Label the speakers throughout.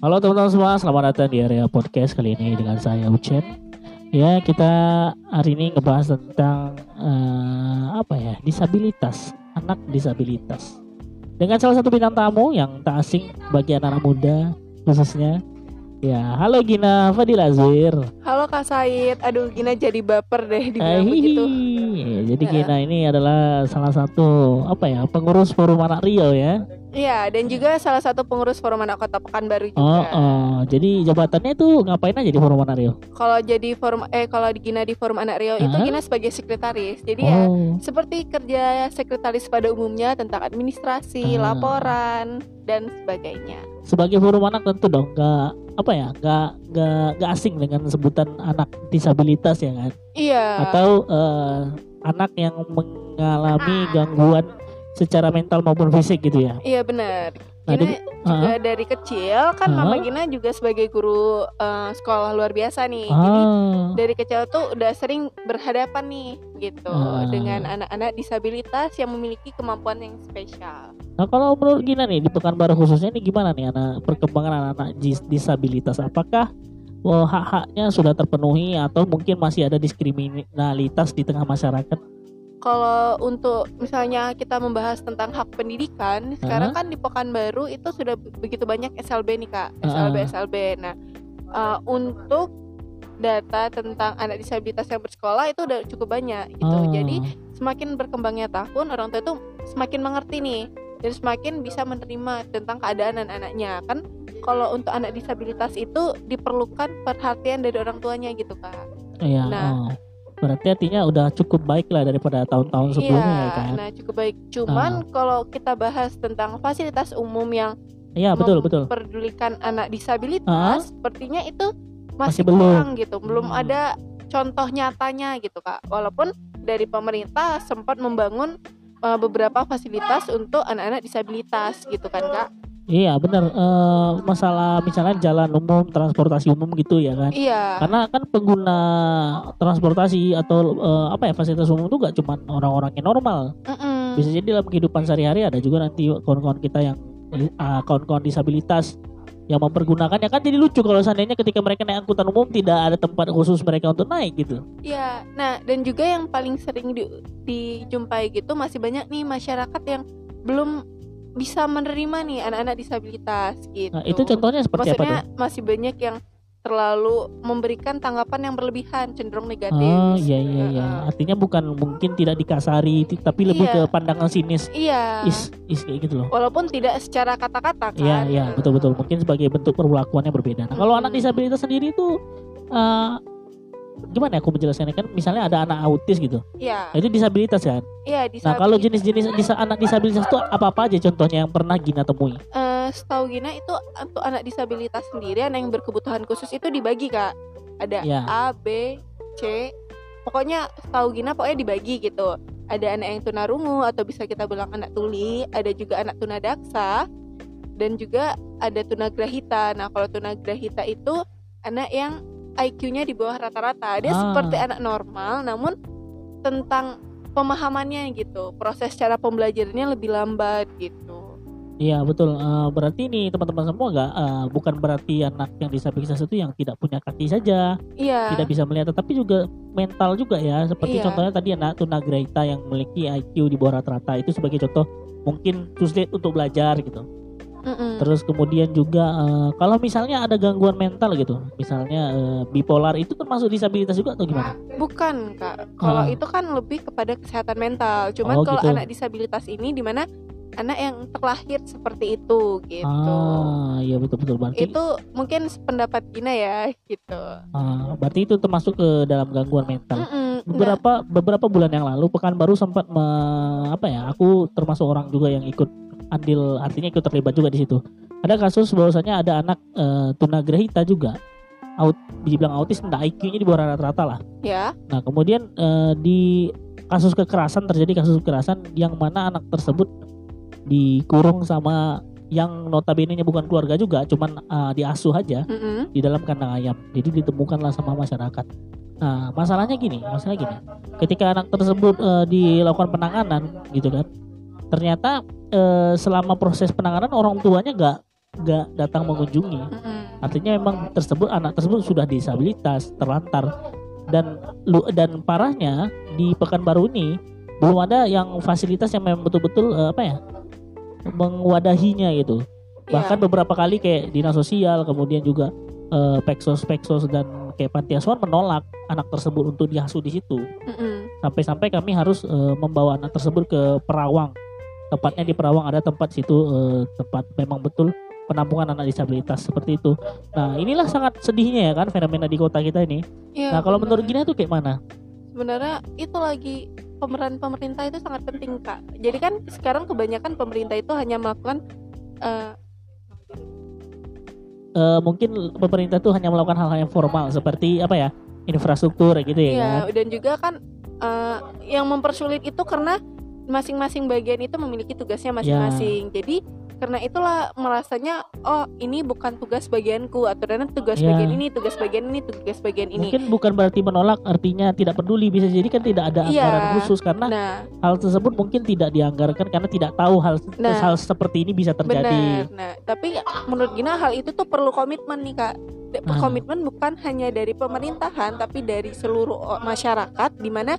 Speaker 1: Halo teman-teman semua, selamat datang di area podcast kali ini dengan saya Ucen. Ya, kita hari ini ngebahas tentang eh, apa ya? Disabilitas, anak disabilitas. Dengan salah satu bintang tamu yang tak asing bagi anak-anak muda khususnya. Ya, halo Gina Fadil Azwir.
Speaker 2: Halo Kak Said, aduh Gina jadi baper deh
Speaker 1: Eh,
Speaker 2: dibilang begitu.
Speaker 1: hihi. Jadi. Gina ini adalah salah satu apa ya? Pengurus Forum Anak Rio ya.
Speaker 2: Iya, dan juga salah satu pengurus Forum Anak Kota Pekanbaru juga.
Speaker 1: Oh, oh. jadi jabatannya itu ngapain aja di Forum Anak Rio?
Speaker 2: Kalau jadi forum eh kalau di Gina di Forum Anak Rio itu
Speaker 1: Hah?
Speaker 2: Gina sebagai sekretaris. Jadi ya
Speaker 1: Oh.
Speaker 2: seperti kerja sekretaris pada umumnya tentang administrasi,
Speaker 1: Ah.
Speaker 2: laporan dan sebagainya.
Speaker 1: sebagai forum anak tentu dong nggak apa ya nggak nggak nggak asing dengan sebutan anak disabilitas ya kan
Speaker 2: Iya.
Speaker 1: atau eh, anak yang mengalami gangguan secara mental maupun fisik gitu ya
Speaker 2: Iya benar.
Speaker 1: Nah,
Speaker 2: Gina
Speaker 1: jadi-
Speaker 2: juga dari kecil kan Mama
Speaker 1: Hah?
Speaker 2: Gina juga sebagai guru eh, sekolah luar biasa nih. Jadi
Speaker 1: ah
Speaker 2: dari kecil tuh udah sering berhadapan nih gitu
Speaker 1: Ah.
Speaker 2: dengan anak-anak disabilitas yang memiliki kemampuan yang spesial.
Speaker 1: nah kalau menurut Gina nih di Pekanbaru khususnya ini gimana nih anak perkembangan anak-anak dis- disabilitas apakah oh, hak-haknya sudah terpenuhi atau mungkin masih ada diskriminalitas di tengah masyarakat
Speaker 2: Kalau untuk misalnya kita membahas tentang hak pendidikan, sekarang kan di Pekanbaru itu sudah be- begitu banyak SLB nih kak, SLB
Speaker 1: Ah.
Speaker 2: SLB. Nah eh, untuk data tentang anak disabilitas yang bersekolah itu udah cukup banyak gitu.
Speaker 1: Ah.
Speaker 2: Jadi semakin berkembangnya tahun orang tua itu semakin mengerti nih dan semakin bisa menerima tentang keadaan anak-anaknya kan kalau untuk anak disabilitas itu diperlukan perhatian dari orang tuanya gitu kak
Speaker 1: Iya,
Speaker 2: Nah.
Speaker 1: oh. Berarti artinya udah cukup baik lah daripada tahun-tahun sebelumnya ya
Speaker 2: iya
Speaker 1: kan?
Speaker 2: nah cukup baik cuman kalau kita bahas tentang fasilitas umum yang
Speaker 1: Iya betul betul.
Speaker 2: memperdulikan anak disabilitas
Speaker 1: Ah.
Speaker 2: sepertinya itu
Speaker 1: Masih
Speaker 2: masih,
Speaker 1: belum.
Speaker 2: kurang gitu belum
Speaker 1: Hmm.
Speaker 2: ada contoh nyatanya gitu kak walaupun dari pemerintah sempat membangun uh, beberapa fasilitas untuk anak-anak disabilitas gitu kan kak
Speaker 1: Iya benar. Eh, masalah misalnya jalan umum, transportasi umum gitu ya kan?
Speaker 2: iya
Speaker 1: Karena kan pengguna transportasi atau eh, apa ya fasilitas umum itu gak cuma orang-orang yang normal.
Speaker 2: Mm-mm.
Speaker 1: Bisa jadi dalam kehidupan sehari-hari ada juga nanti kawan-kawan kita yang eh, kawan-kawan disabilitas yang mempergunakannya kan jadi lucu kalau seandainya ketika mereka naik angkutan umum tidak ada tempat khusus mereka untuk naik gitu.
Speaker 2: Iya, nah dan juga yang paling sering di- dijumpai gitu masih banyak nih masyarakat yang belum bisa menerima nih anak-anak disabilitas gitu.
Speaker 1: Nah, itu contohnya seperti
Speaker 2: Maksudnya
Speaker 1: apa tuh?
Speaker 2: masih banyak yang terlalu memberikan tanggapan yang berlebihan, cenderung negatif.
Speaker 1: Oh iya iya iya. Artinya bukan mungkin tidak dikasari tapi lebih
Speaker 2: Iya.
Speaker 1: ke pandangan sinis.
Speaker 2: Iya.
Speaker 1: Is is kayak gitu loh.
Speaker 2: Walaupun tidak secara kata-kata kan.
Speaker 1: Iya iya betul betul mungkin sebagai bentuk perlakuannya berbeda. Nah, kalau
Speaker 2: Mm-mm.
Speaker 1: anak disabilitas sendiri itu eh, gimana ya aku menjelaskannya kan misalnya ada anak autis gitu.
Speaker 2: Iya.
Speaker 1: Nah, itu disabilitas kan.
Speaker 2: Iya,
Speaker 1: Nah, kalau
Speaker 2: disabilitas.
Speaker 1: jenis-jenis disa- anak disabilitas itu apa-apa aja contohnya yang pernah Gina temui?
Speaker 2: Eh, setahu Gina itu untuk anak disabilitas sendiri anak yang berkebutuhan khusus itu dibagi kak ada
Speaker 1: Ya.
Speaker 2: A B C pokoknya setahu Gina pokoknya dibagi gitu ada anak yang tunarungu atau bisa kita bilang anak tuli ada juga anak tunadaksa dan juga ada tunagrahita nah kalau tunagrahita itu anak yang IQ-nya di bawah rata-rata dia
Speaker 1: Ah.
Speaker 2: seperti anak normal namun tentang pemahamannya gitu proses cara pembelajarannya lebih lambat gitu
Speaker 1: Iya betul. Eh, berarti ini teman-teman semua nggak eh, bukan berarti anak yang disabilitas itu yang tidak punya kaki saja,
Speaker 2: iya
Speaker 1: tidak bisa melihat, tetapi juga mental juga ya. Seperti
Speaker 2: Iya.
Speaker 1: contohnya tadi anak tunagrahita yang memiliki IQ di bawah rata-rata itu sebagai contoh mungkin sulit untuk belajar gitu.
Speaker 2: Mm-mm.
Speaker 1: Terus kemudian juga eh, kalau misalnya ada gangguan mental gitu, misalnya eh, bipolar itu termasuk disabilitas juga atau gimana?
Speaker 2: Bukan kak, kalau
Speaker 1: Ah.
Speaker 2: itu kan lebih kepada kesehatan mental. Cuman
Speaker 1: Oh,
Speaker 2: kalau
Speaker 1: gitu.
Speaker 2: anak disabilitas ini di mana anak yang terlahir seperti itu gitu.
Speaker 1: Ah, iya betul betul berarti.
Speaker 2: Itu mungkin pendapat Gina ya gitu.
Speaker 1: ah, berarti itu termasuk ke dalam gangguan mental.
Speaker 2: Mm-mm. Nah,
Speaker 1: beberapa beberapa bulan yang lalu Pekanbaru sempat me- apa ya aku termasuk orang juga yang ikut andil artinya ikut terlibat juga di situ ada kasus bahwasanya ada anak eh, tunagrahita juga out dibilang autis enggak IQ-nya di bawah rata-rata lah
Speaker 2: ya,
Speaker 1: nah kemudian eh, di kasus kekerasan terjadi kasus kekerasan yang mana anak tersebut dikurung sama yang notabene-nya bukan keluarga juga cuman eh, diasuh aja
Speaker 2: mm-mm.
Speaker 1: di dalam kandang ayam. Jadi ditemukanlah sama masyarakat. Nah, masalahnya gini, masalah gini. Ketika anak tersebut eh, dilakukan penanganan, gitu kan, ternyata eh, selama proses penanganan orang tuanya nggak nggak datang mengunjungi. Artinya memang tersebut anak tersebut sudah disabilitas terlantar dan lu dan parahnya di Pekanbaru ini belum ada yang fasilitas yang memang betul-betul eh, apa ya mengwadahinya gitu bahkan
Speaker 2: Iya.
Speaker 1: beberapa kali kayak dinas sosial kemudian juga eh, peksos peksos dan kayak panti asuhan menolak anak tersebut untuk diasuh di situ
Speaker 2: Mm-mm.
Speaker 1: sampai-sampai kami harus eh, membawa anak tersebut ke Perawang tepatnya di Perawang ada tempat situ eh, tempat memang betul penampungan anak disabilitas seperti itu. Nah inilah sangat sedihnya ya kan fenomena di kota kita ini.
Speaker 2: Iya,
Speaker 1: nah kalau menurut Gina itu kayak mana?
Speaker 2: Sebenarnya itu lagi pemeran pemerintah itu sangat penting kak. Jadi kan sekarang kebanyakan pemerintah itu hanya melakukan eh,
Speaker 1: Eh, mungkin pemerintah tuh hanya melakukan hal-hal yang formal seperti apa ya infrastruktur gitu ya
Speaker 2: Iya,
Speaker 1: kan?
Speaker 2: dan juga kan eh, yang mempersulit itu karena masing-masing bagian itu memiliki tugasnya masing-masing.
Speaker 1: Ya.
Speaker 2: Jadi karena itulah merasanya oh ini bukan tugas bagianku atau dan tugas
Speaker 1: Ya.
Speaker 2: bagian ini, tugas bagian ini, tugas bagian ini.
Speaker 1: mungkin bukan berarti menolak artinya tidak peduli bisa jadi kan tidak ada
Speaker 2: Iya.
Speaker 1: anggaran khusus karena
Speaker 2: Nah,
Speaker 1: hal tersebut mungkin tidak dianggarkan karena tidak tahu hal
Speaker 2: Nah.
Speaker 1: hal seperti ini bisa terjadi
Speaker 2: benar. Nah, tapi menurut Gina hal itu tuh perlu komitmen nih kak. Komitmen bukan hanya dari pemerintahan tapi dari seluruh masyarakat di mana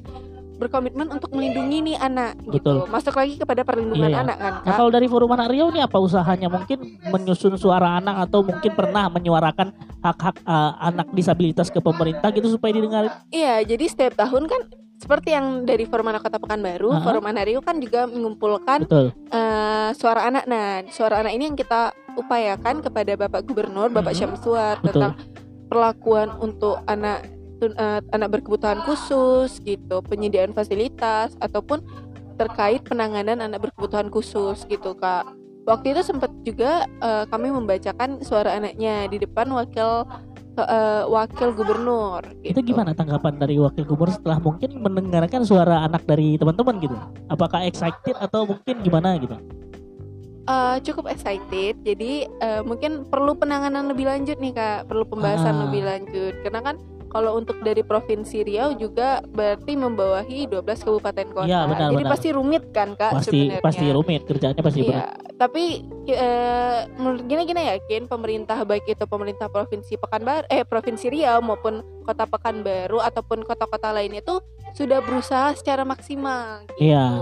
Speaker 2: berkomitmen untuk melindungi nih anak
Speaker 1: Betul.
Speaker 2: gitu. Masuk lagi kepada perlindungan
Speaker 1: Iya,
Speaker 2: anak kan
Speaker 1: Nah kalau dari Forum Anak Riau ini apa usahanya? Mungkin menyusun suara anak atau mungkin pernah menyuarakan hak-hak uh, anak disabilitas ke pemerintah gitu supaya didengar.
Speaker 2: Iya, jadi setiap tahun kan seperti yang dari Forum Anak Kota Pekanbaru,
Speaker 1: Aha.
Speaker 2: Forum Anak Riau kan juga mengumpulkan
Speaker 1: Betul.
Speaker 2: eh, suara anak. Nah, suara anak ini yang kita upayakan kepada Bapak Gubernur, Bapak
Speaker 1: Mhm.
Speaker 2: Syamsuar
Speaker 1: Betul.
Speaker 2: tentang perlakuan untuk anak eh, anak berkebutuhan khusus gitu, penyediaan fasilitas ataupun terkait penanganan anak berkebutuhan khusus gitu, Kak. Waktu itu sempat juga eh, kami membacakan suara anaknya di depan wakil eh, wakil gubernur.
Speaker 1: Itu
Speaker 2: gitu.
Speaker 1: gimana tanggapan dari wakil gubernur setelah mungkin mendengarkan suara anak dari teman-teman gitu? Apakah excited atau mungkin gimana gitu?
Speaker 2: Eh, cukup excited jadi eh, mungkin perlu penanganan lebih lanjut nih kak perlu pembahasan
Speaker 1: Ah.
Speaker 2: lebih lanjut karena kan kalau untuk dari provinsi Riau juga berarti membawahi 12 kabupaten kota
Speaker 1: Iya, benar,
Speaker 2: jadi
Speaker 1: benar.
Speaker 2: pasti rumit kan kak
Speaker 1: Pasti
Speaker 2: sebenarnya
Speaker 1: pasti rumit kerjaannya pasti berat.
Speaker 2: Iya, tapi eh, menurut gini gini yakin pemerintah baik itu pemerintah provinsi Pekanbaru eh provinsi Riau maupun kota Pekanbaru ataupun kota-kota lainnya tuh sudah berusaha secara maksimal gitu.
Speaker 1: Iya.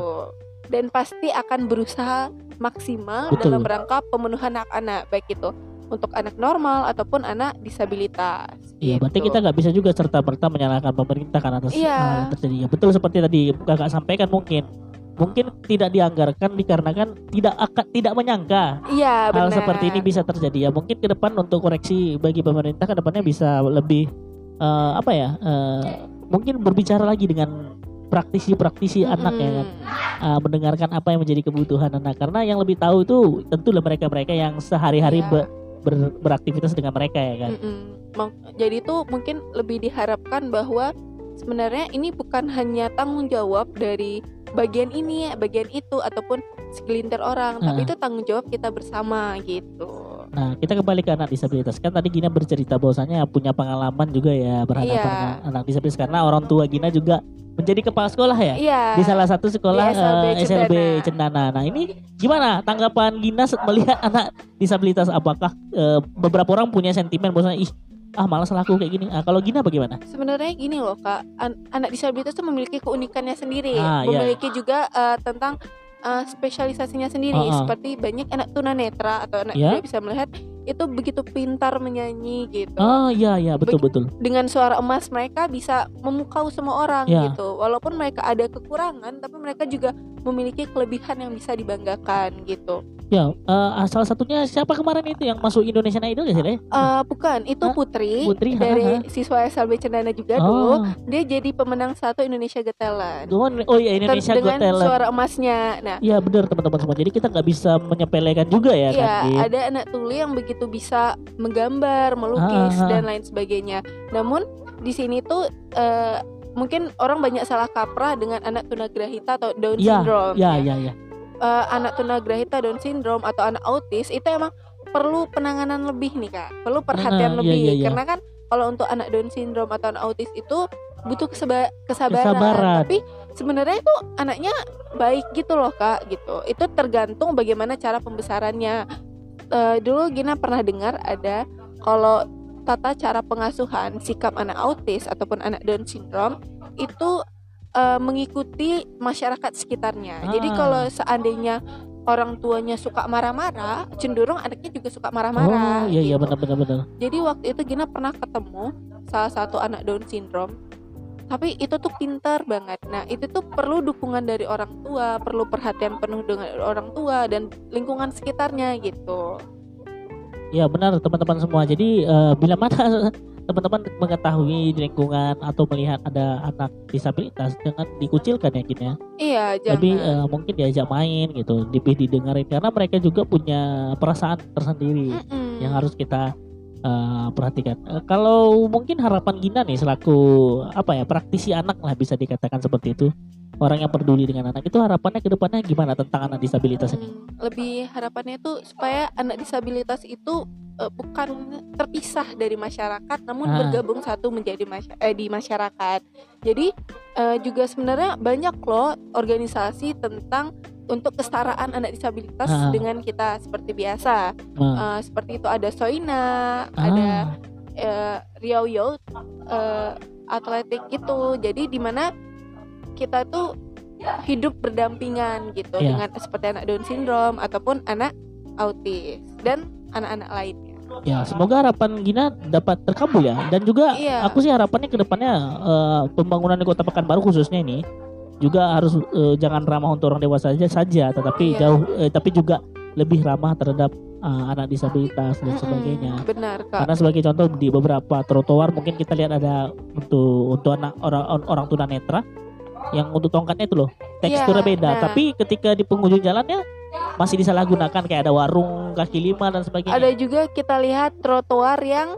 Speaker 2: Dan pasti akan berusaha maksimal
Speaker 1: Betul.
Speaker 2: dalam rangka pemenuhan hak anak baik itu untuk anak normal ataupun anak disabilitas.
Speaker 1: Iya, berarti
Speaker 2: gitu.
Speaker 1: kita nggak bisa juga serta merta menyalahkan pemerintah karena atas
Speaker 2: Iya.
Speaker 1: hal yang terjadi. Ya, betul seperti tadi kakak sampaikan mungkin mungkin tidak dianggarkan dikarenakan tidak akan tidak menyangka
Speaker 2: Iya,
Speaker 1: hal
Speaker 2: benar.
Speaker 1: seperti ini bisa terjadi ya mungkin ke depan untuk koreksi bagi pemerintah ke depannya bisa lebih eh, apa ya eh, mungkin berbicara lagi dengan praktisi-praktisi anak ya kan eh, mendengarkan apa yang menjadi kebutuhan anak karena yang lebih tahu itu tentulah mereka-mereka yang sehari-hari
Speaker 2: Iya.
Speaker 1: Be- ber- beraktivitas dengan mereka ya kan
Speaker 2: Mm-mm. Mak- Jadi itu mungkin lebih diharapkan bahwa sebenarnya ini bukan hanya tanggung jawab dari bagian ini, bagian itu ataupun segelintir orang, tapi
Speaker 1: Ah.
Speaker 2: itu tanggung jawab kita bersama gitu.
Speaker 1: Nah, kita kembali ke anak disabilitas. Kan tadi Gina bercerita bahwasanya punya pengalaman juga ya berhadapan
Speaker 2: Iya.
Speaker 1: dengan anak disabilitas karena orang tua Gina juga menjadi kepala sekolah ya
Speaker 2: Iya.
Speaker 1: di salah satu sekolah
Speaker 2: SLB
Speaker 1: eh, SLB
Speaker 2: Cendana.
Speaker 1: Cendana. Nah, ini gimana tanggapan Gina melihat anak disabilitas? Apakah eh, beberapa orang punya sentimen bahwasanya ih ah malas lah aku kayak gini. Ah, kalau Gina bagaimana?
Speaker 2: Sebenarnya gini loh kak, An- anak disabilitas itu memiliki keunikannya sendiri,
Speaker 1: Ah, iya.
Speaker 2: memiliki juga eh, tentang eh, spesialisasinya sendiri.
Speaker 1: Ah, ah.
Speaker 2: Seperti banyak anak tunanetra atau anak tidak bisa melihat itu begitu pintar menyanyi gitu.
Speaker 1: Oh iya iya betul betul.
Speaker 2: dengan suara emas mereka bisa memukau semua orang
Speaker 1: Ya.
Speaker 2: gitu. Walaupun mereka ada kekurangan, tapi mereka juga memiliki kelebihan yang bisa dibanggakan gitu.
Speaker 1: Ya eh, salah satunya siapa kemarin itu yang masuk Indonesian Idol ya sih? Le?
Speaker 2: Eh bukan, itu
Speaker 1: Hah?
Speaker 2: Putri,
Speaker 1: Putri, ha,
Speaker 2: dari
Speaker 1: ha.
Speaker 2: siswa SLB Cendana juga dulu.
Speaker 1: Oh,
Speaker 2: Dia jadi pemenang satu Indonesia Got Talent.
Speaker 1: oh iya Indonesia Got
Speaker 2: dengan
Speaker 1: Talent.
Speaker 2: suara emasnya. Nah,
Speaker 1: Iya benar teman-teman semua. Jadi kita nggak bisa menyepelekan juga ya
Speaker 2: Iya,
Speaker 1: kan.
Speaker 2: Ada anak tuli yang begitu bisa menggambar, melukis
Speaker 1: Ah, ah, ah.
Speaker 2: dan lain sebagainya. Namun di sini tuh eh, mungkin orang banyak salah kaprah dengan anak tunagrahita atau Down
Speaker 1: Iya,
Speaker 2: syndrome.
Speaker 1: Ya
Speaker 2: ya.
Speaker 1: ya ya.
Speaker 2: Eh, anak tunagrahita Down syndrome atau anak autis itu emang perlu penanganan lebih nih kak, perlu perhatian
Speaker 1: Nah, iya,
Speaker 2: lebih
Speaker 1: iya, iya.
Speaker 2: karena kan kalau untuk anak Down syndrome atau anak autis itu butuh keseba- kesabaran.
Speaker 1: Kesabaran.
Speaker 2: Tapi sebenarnya itu anaknya baik gitu loh kak, gitu. Itu tergantung bagaimana cara pembesarannya. Eh, dulu Gina pernah dengar ada kalau tata cara pengasuhan sikap anak autis ataupun anak Down syndrome itu eh, mengikuti masyarakat sekitarnya. Jadi
Speaker 1: Ah.
Speaker 2: kalau seandainya orang tuanya suka marah-marah, cenderung anaknya juga suka marah-marah.
Speaker 1: Oh iya iya
Speaker 2: gitu.
Speaker 1: benar benar benar.
Speaker 2: Jadi waktu itu Gina pernah ketemu salah satu anak Down syndrome. Tapi itu tuh pintar banget. Nah, itu tuh perlu dukungan dari orang tua, perlu perhatian penuh dengan orang tua dan lingkungan sekitarnya gitu.
Speaker 1: Ya benar teman-teman semua. Jadi eh, bila mana teman-teman mengetahui di lingkungan atau melihat ada anak disabilitas jangan dikucilkan ya gini ya.
Speaker 2: Iya, jangan.
Speaker 1: Lebih eh, mungkin diajak main gitu, lebih didengarin karena mereka juga punya perasaan tersendiri
Speaker 2: Mm-mm.
Speaker 1: yang harus kita eh, perhatikan. Eh, kalau mungkin harapan Gina nih selaku apa ya praktisi anak lah bisa dikatakan seperti itu. Orang yang peduli dengan anak itu harapannya ke depannya gimana tentang anak disabilitas ini?
Speaker 2: Hmm, lebih harapannya tuh supaya anak disabilitas itu eh, bukan terpisah dari masyarakat namun
Speaker 1: Ah.
Speaker 2: bergabung satu menjadi masy- eh, di masyarakat. Jadi eh, juga sebenarnya banyak loh organisasi tentang untuk kesetaraan anak disabilitas
Speaker 1: Ah.
Speaker 2: dengan kita seperti biasa.
Speaker 1: Nah,
Speaker 2: Eh, seperti itu ada Soina,
Speaker 1: ah,
Speaker 2: ada eh, Riau Youth eh, atletik gitu. Jadi di mana kita tuh hidup berdampingan gitu
Speaker 1: Iya.
Speaker 2: dengan seperti anak Down syndrome ataupun anak autis dan anak-anak lainnya.
Speaker 1: Ya, semoga harapan Gina dapat terkabul ya. Dan juga
Speaker 2: Iya.
Speaker 1: aku sih harapannya ke depannya eh, pembangunan di Kota Pekanbaru khususnya ini juga harus eh, jangan ramah untuk orang dewasa saja saja, tetapi
Speaker 2: Iya.
Speaker 1: jauh eh, tapi juga lebih ramah terhadap eh, anak disabilitas dan
Speaker 2: Mm-mm,
Speaker 1: sebagainya.
Speaker 2: Benar kak.
Speaker 1: Karena sebagai contoh di beberapa trotoar mungkin kita lihat ada untuk untuk anak orang orang tunanetra yang untuk tongkatnya itu loh teksturnya
Speaker 2: Iya,
Speaker 1: beda,
Speaker 2: nah.
Speaker 1: tapi ketika di penghujung jalannya masih disalahgunakan kayak ada warung kaki lima dan sebagainya.
Speaker 2: Ada juga kita lihat trotoar yang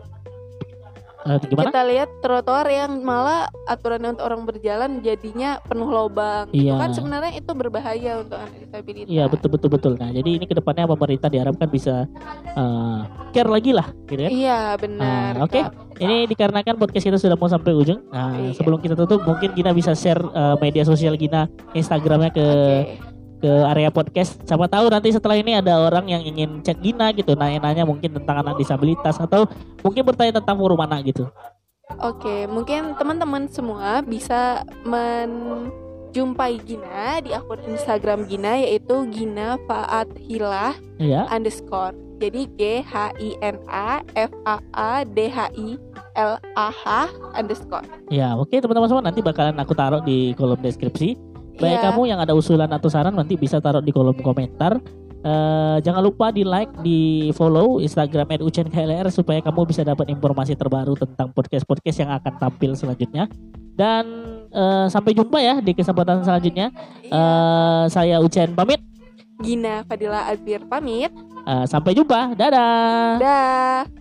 Speaker 1: Eh, gimana?
Speaker 2: kita lihat trotoar yang malah aturan untuk orang berjalan jadinya penuh lobang. Itu
Speaker 1: Iya.
Speaker 2: kan sebenarnya itu berbahaya untuk anak disabilitas.
Speaker 1: Iya betul betul betul. Nah jadi ini ke depannya pemerintah diharapkan bisa eh, care lagi lah, gitu kan?
Speaker 2: Iya benar.
Speaker 1: Ah, oke.
Speaker 2: Kak.
Speaker 1: Ini dikarenakan podcast kita sudah mau sampai ujung. Nah
Speaker 2: Iya.
Speaker 1: sebelum kita tutup mungkin Gina bisa share eh, media sosial Gina, Instagramnya ke
Speaker 2: Oke.
Speaker 1: Ke area podcast. Siapa tahu nanti setelah ini ada orang yang ingin chat Gina gitu, nanya-nanya mungkin tentang anak disabilitas atau mungkin bertanya tentang forum anak gitu.
Speaker 2: Oke, mungkin teman-teman semua bisa menjumpai Gina di akun Instagram Gina yaitu Gina Faat Hilah
Speaker 1: Iya.
Speaker 2: underscore. Jadi G H I N A F A A D H I L A H underscore.
Speaker 1: Ya, oke teman-teman semua nanti bakalan aku taruh di kolom deskripsi. Baik
Speaker 2: Iya.
Speaker 1: kamu yang ada usulan atau saran nanti bisa taruh di kolom komentar. Eh, jangan lupa di like, di follow Instagram @ucenklr supaya kamu bisa dapat informasi terbaru tentang podcast-podcast yang akan tampil selanjutnya. Dan eh, sampai jumpa ya di kesempatan selanjutnya. Eh, saya Ucen pamit.
Speaker 2: Gina Fadila Azir pamit.
Speaker 1: Eh, sampai jumpa. Dadah.
Speaker 2: Dah.